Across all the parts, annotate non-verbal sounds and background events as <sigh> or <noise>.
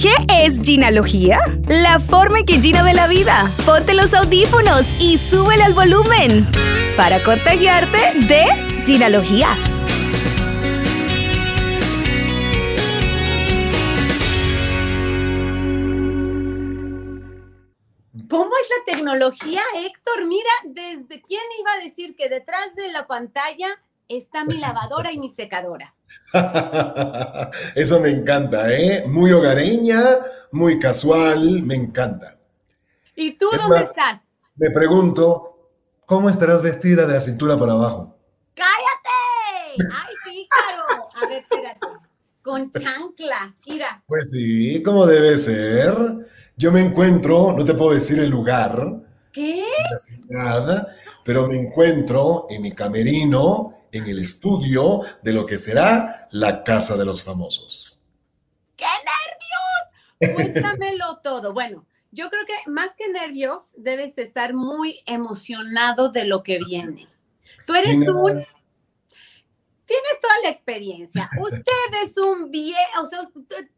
¿Qué es ginalogía? La forma en que Gina ve la vida. Ponte los audífonos y súbele al volumen para contagiarte de ginalogía. ¿Cómo es la tecnología, Héctor? Mira, desde quién iba a decir que detrás de la pantalla está mi lavadora y mi secadora. <laughs> Eso me encanta, ¿eh? Muy hogareña, muy casual, me encanta. ¿Y tú Es dónde más, estás? Me pregunto, ¿cómo estarás vestida de la cintura para abajo? ¡Cállate! ¡Ay, pícaro! A ver, espérate. Con chancla, mira. Pues sí, como debe ser. Yo me encuentro, no te puedo decir el lugar, ¿Qué? nada, pero me encuentro en mi camerino, en el estudio de lo que será la Casa de los Famosos. ¡Qué nervios! Cuéntamelo <laughs> todo. Bueno, yo creo que más que nervios, debes estar muy emocionado de lo que viene. Tú eres un... Tienes toda la experiencia. <laughs> Usted es un viejo, o sea,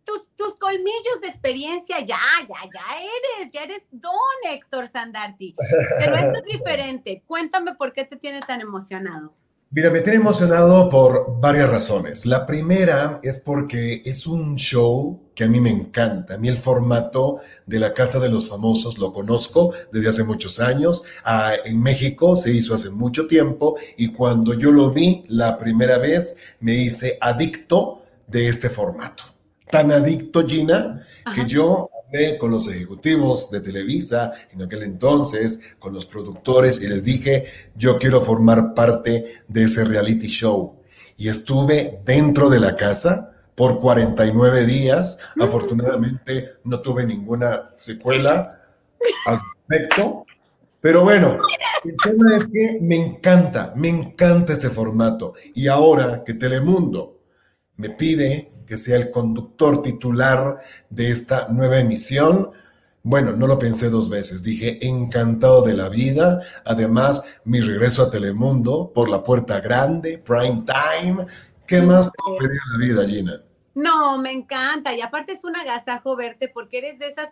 tus, tus colmillos de experiencia ya, ya, ya eres, ya eres don Héctor Sandarti. Pero esto es <laughs> diferente. Cuéntame por qué te tiene tan emocionado. Mira, me tiene emocionado por varias razones. La primera es porque es un show que a mí me encanta. A mí el formato de la Casa de los Famosos lo conozco desde hace muchos años. Ah, en México se hizo hace mucho tiempo y cuando yo lo vi la primera vez me hice adicto de este formato. Tan adicto, Gina, que yo con los ejecutivos de Televisa en aquel entonces, con los productores y les dije, yo quiero formar parte de ese reality show. Y estuve dentro de la casa por 49 días. Afortunadamente no tuve ninguna secuela al respecto. Pero bueno, el tema es que me encanta, me encanta este formato. Y ahora que Telemundo me pide que sea el conductor titular de esta nueva emisión, bueno, no lo pensé dos veces. Dije, encantado de la vida. Además, mi regreso a Telemundo por la puerta grande, prime time. ¿Qué más puedo pedir a la vida, Gina? No, me encanta. Y aparte es un agasajo verte porque eres de esas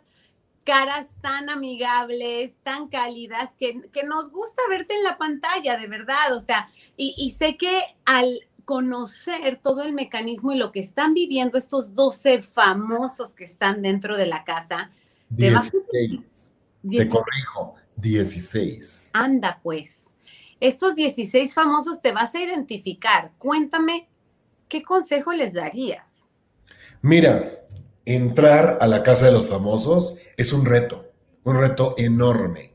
caras tan amigables, tan cálidas, que, que nos gusta verte en la pantalla, de verdad. O sea, y, y sé que al conocer todo el mecanismo y lo que están viviendo estos 12 famosos que están dentro de la casa, te vas- 16. Te 10 corrijo, 16. anda pues, estos 16 famosos te vas a identificar. Cuéntame, ¿qué consejo les darías? Mira, entrar a la casa de los famosos es un reto, un reto enorme.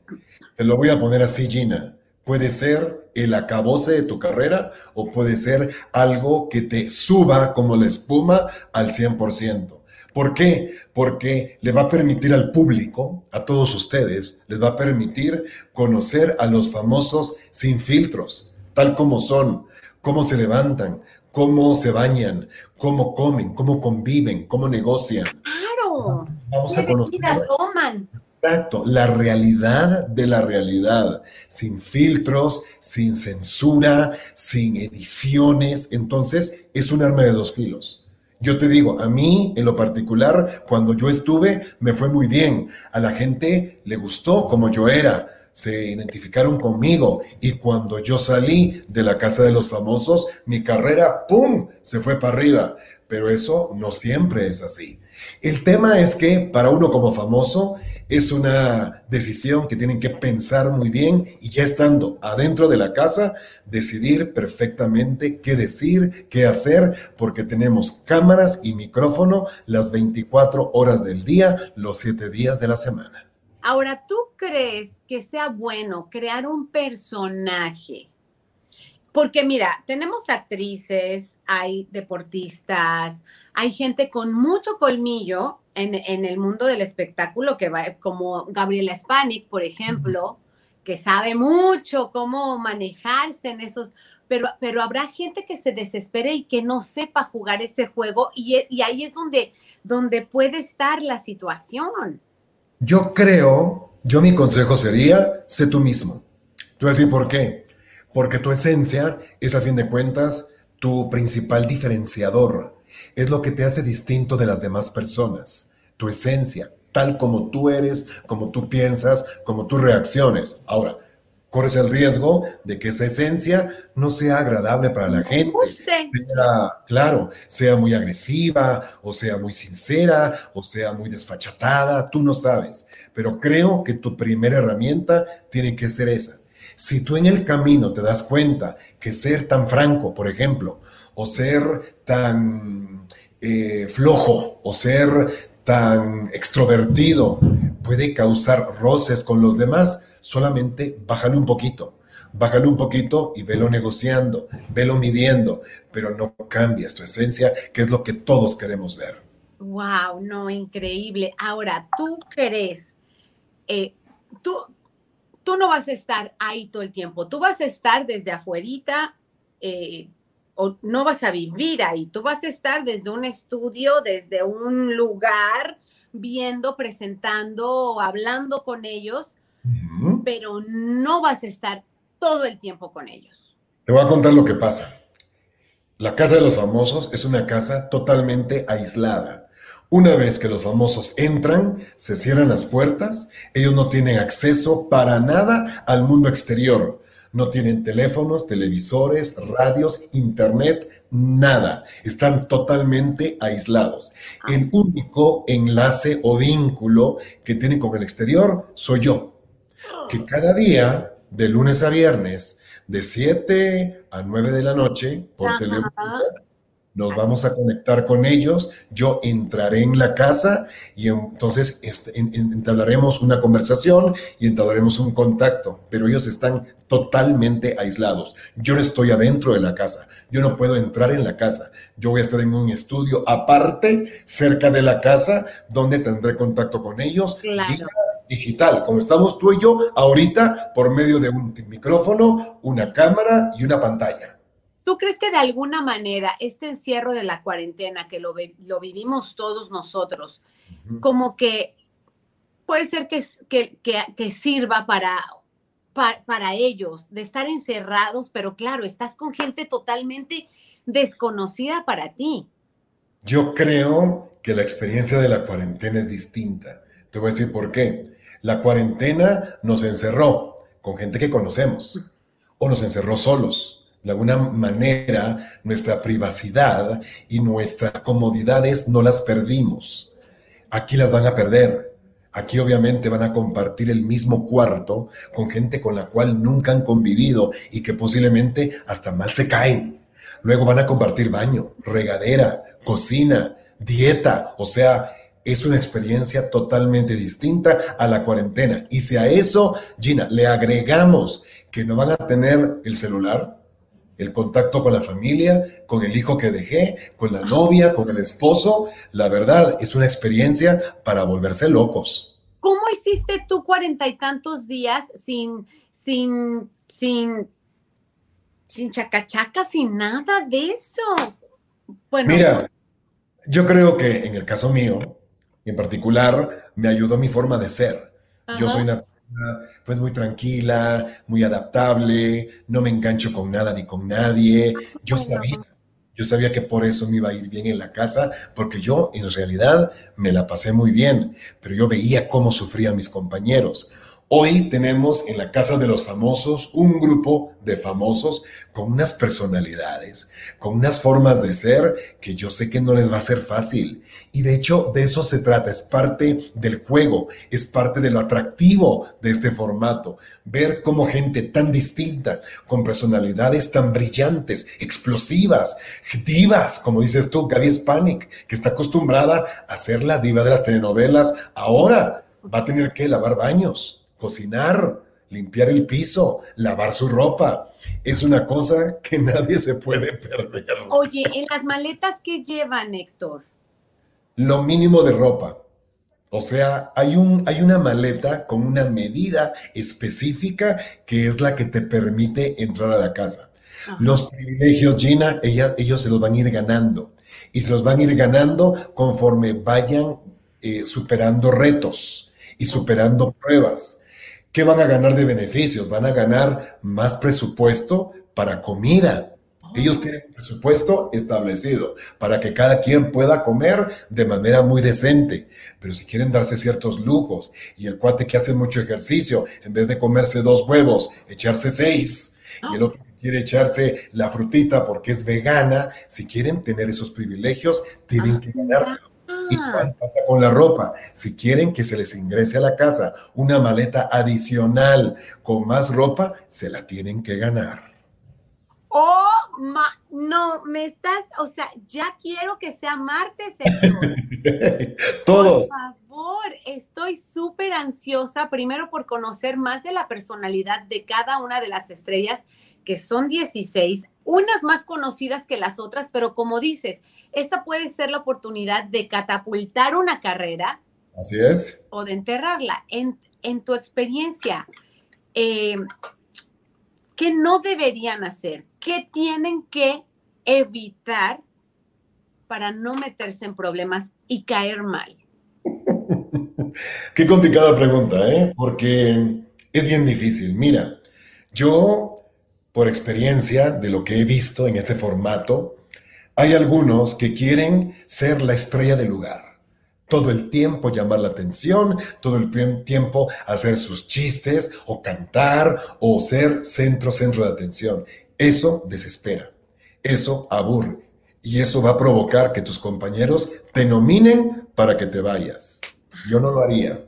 Te lo voy a poner así, Gina. Puede ser el acabose de tu carrera o puede ser algo que te suba como la espuma al 100%. ¿Por qué? Porque le va a permitir al público, a todos ustedes, les va a permitir conocer a los famosos sin filtros, tal como son, cómo se levantan, cómo se bañan, cómo comen, cómo conviven, cómo negocian. Claro, Vamos a conocer toman. Exacto, la realidad de la realidad, sin filtros, sin censura, sin ediciones. Entonces, es un arma de dos filos. Yo te digo, a mí en lo particular, cuando yo estuve, me fue muy bien. A la gente le gustó como yo era. Se identificaron conmigo y cuando yo salí de la casa de los famosos, mi carrera, ¡pum!, se fue para arriba. Pero eso no siempre es así. El tema es que para uno como famoso es una decisión que tienen que pensar muy bien y ya estando adentro de la casa, decidir perfectamente qué decir, qué hacer, porque tenemos cámaras y micrófono las 24 horas del día, los 7 días de la semana. Ahora, ¿tú crees que sea bueno crear un personaje? Porque mira, tenemos actrices, hay deportistas, hay gente con mucho colmillo en, el mundo del espectáculo que va, como Gabriela Spanik, por ejemplo, que sabe mucho cómo manejarse en esos, pero, pero habrá gente que se desespere y que no sepa jugar ese juego y, y ahí es donde, donde puede estar la situación. Yo creo, yo mi consejo sería, sé tú mismo. Te voy a decir por qué. Porque tu esencia es a fin de cuentas tu principal diferenciador. Es lo que te hace distinto de las demás personas. Tu esencia, tal como tú eres, como tú piensas, como tú reacciones. Ahora, corres el riesgo de que esa esencia no sea agradable para la gente. Sea, claro, sea muy agresiva, o sea muy sincera, o sea muy desfachatada, tú no sabes. Pero creo que tu primera herramienta tiene que ser esa. Si tú en el camino te das cuenta que ser tan franco, por ejemplo, o ser tan eh, flojo, o ser tan extrovertido, puede causar roces con los demás, solamente bájale un poquito. Bájale un poquito y velo negociando, velo midiendo, pero no cambias tu esencia, que es lo que todos queremos ver. Wow, no, increíble. Ahora, ¿tú crees? Eh, tú, tú no vas a estar ahí todo el tiempo, tú vas a estar desde afuerita, eh, o no vas a vivir ahí, tú vas a estar desde un estudio, desde un lugar, viendo, presentando, hablando con ellos, pero no vas a estar todo el tiempo con ellos. Te voy a contar lo que pasa. La casa de los famosos es una casa totalmente aislada. Una vez que los famosos entran, se cierran las puertas, ellos no tienen acceso para nada al mundo exterior. No tienen teléfonos, televisores, radios, internet, nada. Están totalmente aislados. El único enlace o vínculo que tienen con el exterior soy yo. Que cada día, de lunes a viernes, de 7 a 9 de la noche, por teléfono, nos vamos a conectar con ellos, yo entraré en la casa y entonces entablaremos una conversación y entablaremos un contacto, pero ellos están totalmente aislados. Yo no estoy adentro de la casa, yo no puedo entrar en la casa, yo voy a estar en un estudio aparte, cerca de la casa, donde tendré contacto con ellos. digital, como estamos tú y yo ahorita, por medio de un micrófono, una cámara y una pantalla. ¿Tú crees que de alguna manera este encierro de la cuarentena, que lo, lo vivimos todos nosotros, como que puede ser que, que, que, sirva para, para, para, ellos, de estar encerrados, pero claro, estás con gente totalmente desconocida para ti? Yo creo que la experiencia de la cuarentena es distinta. Te voy a decir por qué. La cuarentena nos encerró con gente que conocemos o nos encerró solos de alguna manera nuestra privacidad y nuestras comodidades no las perdimos. Aquí las van a perder. Aquí obviamente van a compartir el mismo cuarto con gente con la cual nunca han convivido y que posiblemente hasta mal se caen. Luego van a compartir baño, regadera, cocina, dieta. O sea, es una experiencia totalmente distinta a la cuarentena. Y si a eso, Gina, le agregamos que no van a tener el celular, el contacto con la familia, con el hijo que dejé, con la novia, con el esposo. La verdad, es una experiencia para volverse locos. ¿Cómo hiciste tú cuarenta y tantos días sin, sin, sin, sin chacachaca, sin nada de eso? Bueno. Mira, yo creo que en el caso mío, en particular, me ayudó mi forma de ser. Yo soy una pues muy tranquila, muy adaptable, no me engancho con nada ni con nadie. Yo sabía, yo sabía que por eso me iba a ir bien en la casa, porque yo en realidad me la pasé muy bien, pero yo veía cómo sufrían mis compañeros. Hoy tenemos en la Casa de los Famosos un grupo de famosos con unas personalidades, con unas formas de ser que yo sé que no les va a ser fácil. Y de hecho de eso se trata, es parte del juego, es parte de lo atractivo de este formato. Ver cómo gente tan distinta, con personalidades tan brillantes, explosivas, divas, como dices tú, Gaby Spanik, que está acostumbrada a ser la diva de las telenovelas, ahora va a tener que lavar baños cocinar, limpiar el piso, lavar su ropa. Es una cosa que nadie se puede perder. Oye, en las maletas que llevan, Héctor. Lo mínimo de ropa. O sea, hay, un, hay una maleta con una medida específica que es la que te permite entrar a la casa. Los privilegios, Gina, ellos se los van a ir ganando. Y se los van a ir ganando conforme vayan eh, superando retos y superando pruebas. ¿Qué van a ganar de beneficios? Van a ganar más presupuesto para comida, ellos tienen un presupuesto establecido para que cada quien pueda comer de manera muy decente. Pero si quieren darse ciertos lujos y el cuate que hace mucho ejercicio, en vez de comerse dos huevos, echarse seis, y el otro quiere echarse la frutita porque es vegana, si quieren tener esos privilegios, tienen que ganárselo. ¿Y qué pasa con la ropa? Si quieren que se les ingrese a la casa una maleta adicional con más ropa, se la tienen que ganar. Oh, no, me estás, o sea, ya quiero que sea martes. <laughs> Todos. Por favor, estoy súper ansiosa, primero por conocer más de la personalidad de cada una de las estrellas, que son 16, unas más conocidas que las otras, pero como dices, esta puede ser la oportunidad de catapultar una carrera. Así es. O de enterrarla. En, en tu experiencia, eh, ¿qué no deberían hacer? ¿Qué tienen que evitar para no meterse en problemas y caer mal? <laughs> Qué complicada pregunta, ¿eh? Porque es bien difícil. Mira, yo, por experiencia de lo que he visto en este formato, hay algunos que quieren ser la estrella del lugar. Todo el tiempo llamar la atención, todo el tiempo hacer sus chistes o cantar o ser centro, centro de atención. Eso desespera, eso aburre y eso va a provocar que tus compañeros te nominen para que te vayas. Yo no lo haría.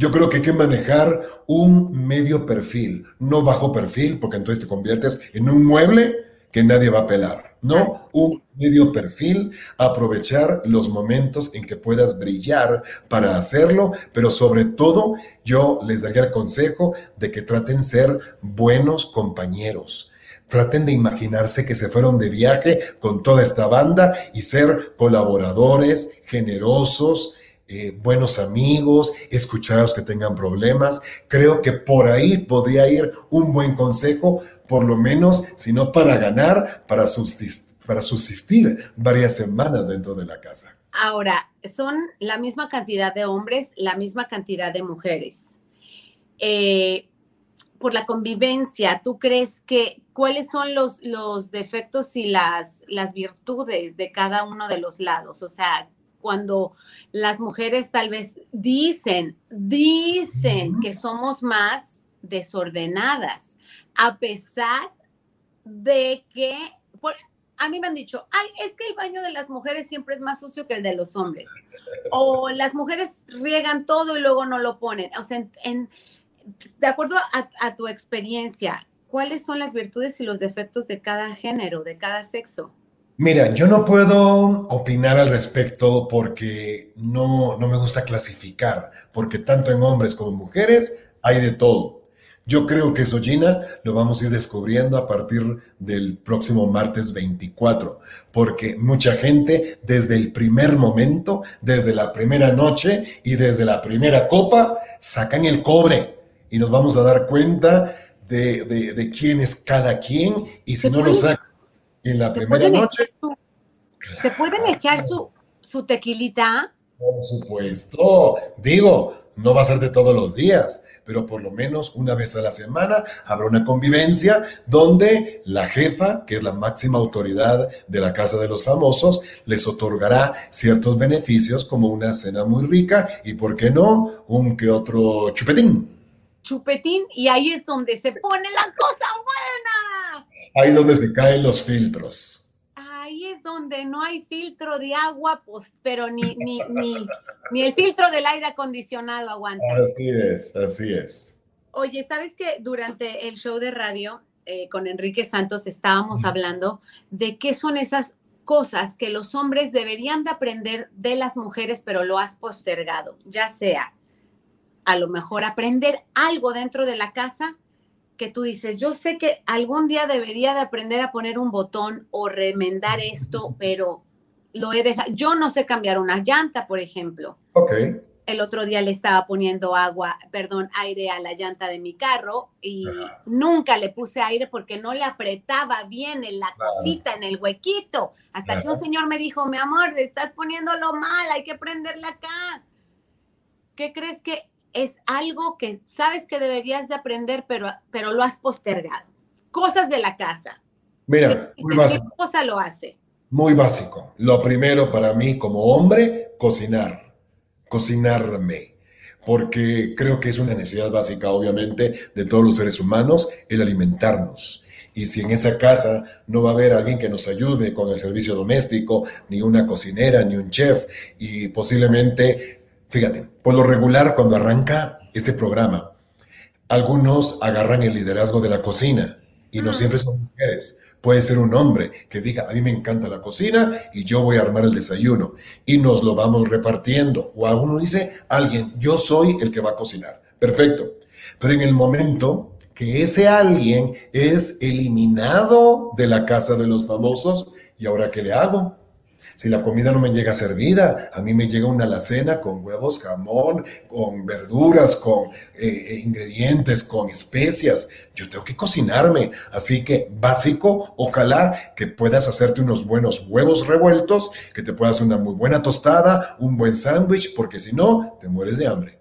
Yo creo que hay que manejar un medio perfil, no bajo perfil, porque entonces te conviertes en un mueble que nadie va a pelar. No, un medio perfil, aprovechar los momentos en que puedas brillar para hacerlo, pero sobre todo yo les daría el consejo de que traten ser buenos compañeros Traten de imaginarse que se fueron de viaje con toda esta banda y ser colaboradores, generosos, eh, buenos amigos, escuchar a los que tengan problemas. Creo que por ahí podría ir un buen consejo, por lo menos, si no para ganar, para subsistir, para varias semanas dentro de la casa. Ahora, son la misma cantidad de hombres, la misma cantidad de mujeres. Eh, por la convivencia, ¿tú crees que cuáles son los, los defectos y las, las virtudes de cada uno de los lados? O sea, cuando las mujeres tal vez dicen, dicen que somos más desordenadas, a pesar de que, a mí me han dicho, ay, es que el baño de las mujeres siempre es más sucio que el de los hombres. O las mujeres riegan todo y luego no lo ponen. O sea, en de acuerdo a, tu experiencia, ¿cuáles son las virtudes y los defectos de cada género, de cada sexo? Mira, yo no puedo opinar al respecto porque no, no me gusta clasificar, porque tanto en hombres como en mujeres hay de todo. Yo creo que eso, Gina, lo vamos a ir descubriendo a partir del próximo martes 24, porque mucha gente desde el primer momento, desde la primera noche y desde la primera copa, sacan el cobre y nos vamos a dar cuenta de, quién es cada quien y si no lo sacan en la primera noche. ¿Se pueden echar su, su tequilita? Por supuesto. Digo, no va a ser de todos los días, pero por lo menos una vez a la semana habrá una convivencia donde la jefa, que es la máxima autoridad de la Casa de los Famosos, les otorgará ciertos beneficios como una cena muy rica y, ¿por qué no?, un que otro chupetín chupetín y ahí es donde se pone la cosa buena. Ahí es donde se caen los filtros. Ahí es donde no hay filtro de agua, pues, pero ni, ni, ni, ni el filtro del aire acondicionado aguanta. Así es, así es. Oye, ¿sabes que durante el show de radio eh, con Enrique Santos estábamos hablando de qué son esas cosas que los hombres deberían de aprender de las mujeres, pero lo has postergado, ya sea a lo mejor aprender algo dentro de la casa que tú dices, yo sé que algún día debería de aprender a poner un botón o remendar esto, pero lo he dejado. Yo no sé cambiar una llanta, por ejemplo. Ok. El otro día le estaba poniendo agua, perdón, aire a la llanta de mi carro y nunca le puse aire porque no le apretaba bien en la cosita, en el huequito. Hasta que un señor me dijo, mi amor, estás poniéndolo mal, hay que prenderla acá. ¿Qué crees que es algo que sabes que deberías de aprender, pero, pero lo has postergado? Cosas de la casa. Mira, muy básico. Mi esposa lo hace. Muy básico. Lo primero para mí como hombre, cocinar. Cocinarme. Porque creo que es una necesidad básica, obviamente, de todos los seres humanos, el alimentarnos. Y si en esa casa no va a haber alguien que nos ayude con el servicio doméstico, ni una cocinera, ni un chef, y posiblemente, fíjate, por lo regular cuando arranca este programa, algunos agarran el liderazgo de la cocina y no siempre son mujeres. Puede ser un hombre que diga, a mí me encanta la cocina y yo voy a armar el desayuno y nos lo vamos repartiendo. O alguno dice, alguien, yo soy el que va a cocinar. Perfecto. Pero en el momento que ese alguien es eliminado de la casa de los famosos, ¿y ahora qué le hago? Si la comida no me llega servida, a mí me llega una alacena con huevos, jamón, con verduras, con eh, eh, ingredientes, con especias. Yo tengo que cocinarme. Así que básico, ojalá que puedas hacerte unos buenos huevos revueltos, que te puedas una muy buena tostada, un buen sándwich, porque si no, te mueres de hambre.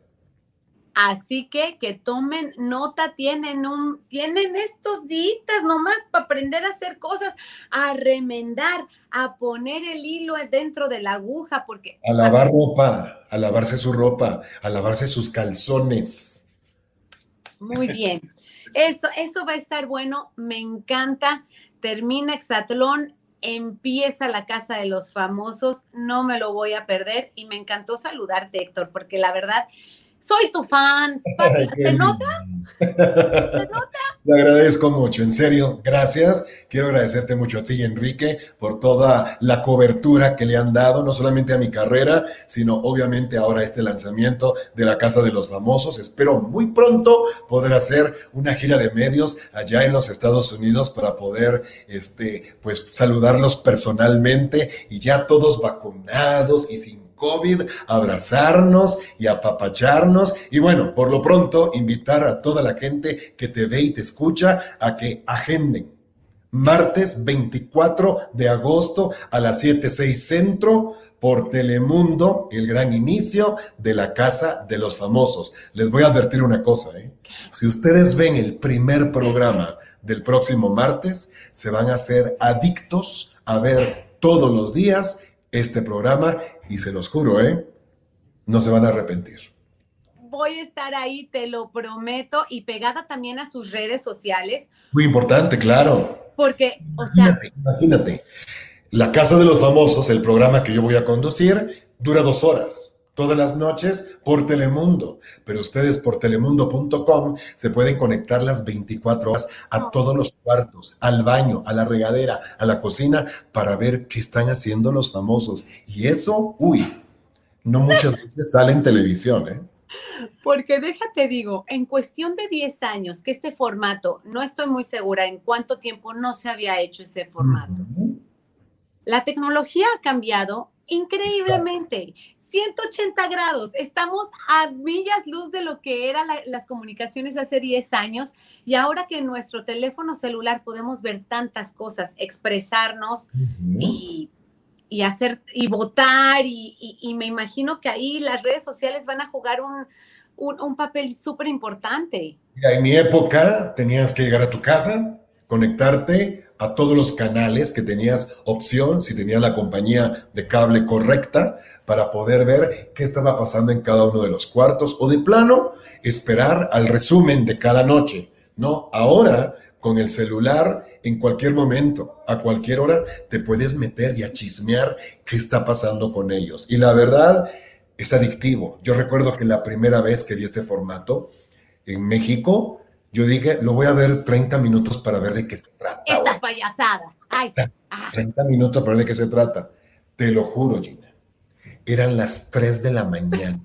Así que que tomen nota, tienen un, tienen estos días nomás para aprender a hacer cosas, a remendar, a poner el hilo dentro de la aguja, porque... A lavar ropa, a lavarse su ropa, a lavarse sus calzones. Muy bien. Eso, eso va a estar bueno, me encanta. Termina Exatlón, empieza la casa de los famosos, no me lo voy a perder y me encantó saludarte, Héctor, porque la verdad soy tu fan. <laughs> ¿Te nota? ¿Te nota? <laughs> Te agradezco mucho, en serio, gracias. Quiero agradecerte mucho a ti, Enrique, por toda la cobertura que le han dado, no solamente a mi carrera, sino obviamente ahora a este lanzamiento de la Casa de los Famosos. Espero muy pronto poder hacer una gira de medios allá en los Estados Unidos para poder, este, pues, saludarlos personalmente y ya todos vacunados y sin COVID, abrazarnos y apapacharnos. Y bueno, por lo pronto, invitar a toda la gente que te ve y te escucha a que agenden. Martes 24 de agosto a las 7.6 Centro por Telemundo, el gran inicio de la Casa de los Famosos. Les voy a advertir una cosa, ¿eh? si ustedes ven el primer programa del próximo martes, se van a hacer adictos a ver todos los días este programa y se los juro, ¿eh? No se van a arrepentir. Voy a estar ahí, te lo prometo, y pegada también a sus redes sociales. Muy importante, claro. Porque, o sea... Imagínate, La Casa de los Famosos, el programa que yo voy a conducir, dura dos horas todas las noches por Telemundo, pero ustedes por telemundo.com se pueden conectar las 24 horas a todos los cuartos, al baño, a la regadera, a la cocina, para ver qué están haciendo los famosos. Y eso, uy, no muchas veces sale en televisión, ¿eh? Porque déjate digo, en cuestión de 10 años que este formato, no estoy muy segura en cuánto tiempo no se había hecho ese formato. La tecnología ha cambiado increíblemente. 180 grados. Estamos a millas luz de lo que eran las comunicaciones hace 10 años y ahora que en nuestro teléfono celular podemos ver tantas cosas, expresarnos y, hacer y votar y, me imagino que ahí las redes sociales van a jugar un, un papel súper importante. En mi época tenías que llegar a tu casa, conectarte, a todos los canales que tenías opción, si tenías la compañía de cable correcta, para poder ver qué estaba pasando en cada uno de los cuartos o de plano esperar al resumen de cada noche. No, ahora con el celular en cualquier momento, a cualquier hora, te puedes meter y a chismear qué está pasando con ellos. Y la verdad, es adictivo. Yo recuerdo que la primera vez que vi este formato en México, yo dije, lo voy a ver 30 minutos para ver de qué se trata. Esta payasada. Ay. 30 minutos para ver de qué se trata. Te lo juro, Gina. Eran las 3 de la mañana.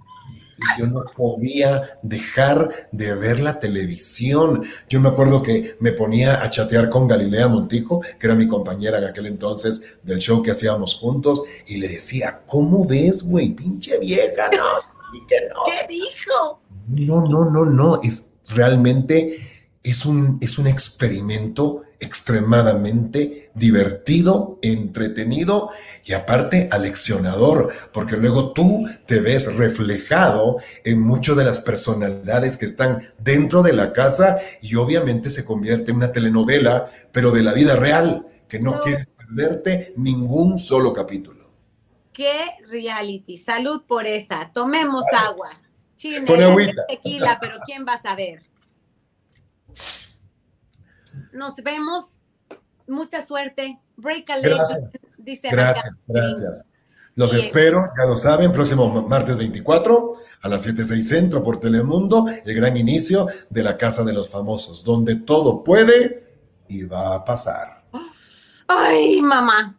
yo no podía dejar de ver la televisión. Yo me acuerdo que me ponía a chatear con Galilea Montijo, que era mi compañera en aquel entonces del show que hacíamos juntos, y le decía, ¿cómo ves, güey? Pinche vieja, no. ¿Qué dijo? No, no, no, no. Es realmente es un, es un experimento extremadamente divertido, entretenido y aparte aleccionador, porque luego tú te ves reflejado en muchas de las personalidades que están dentro de la casa y obviamente se convierte en una telenovela, pero de la vida real, que no, quieres perderte ningún solo capítulo. Qué reality, salud por esa, tomemos agua. China, tequila, pero ¿quién va a saber? Nos vemos. Mucha suerte. Break a Gracias. gracias, gracias. Los espero, ya lo saben, próximo martes 24 a las 7.06 Centro por Telemundo, el gran inicio de la Casa de los Famosos, donde todo puede y va a pasar. Ay, mamá.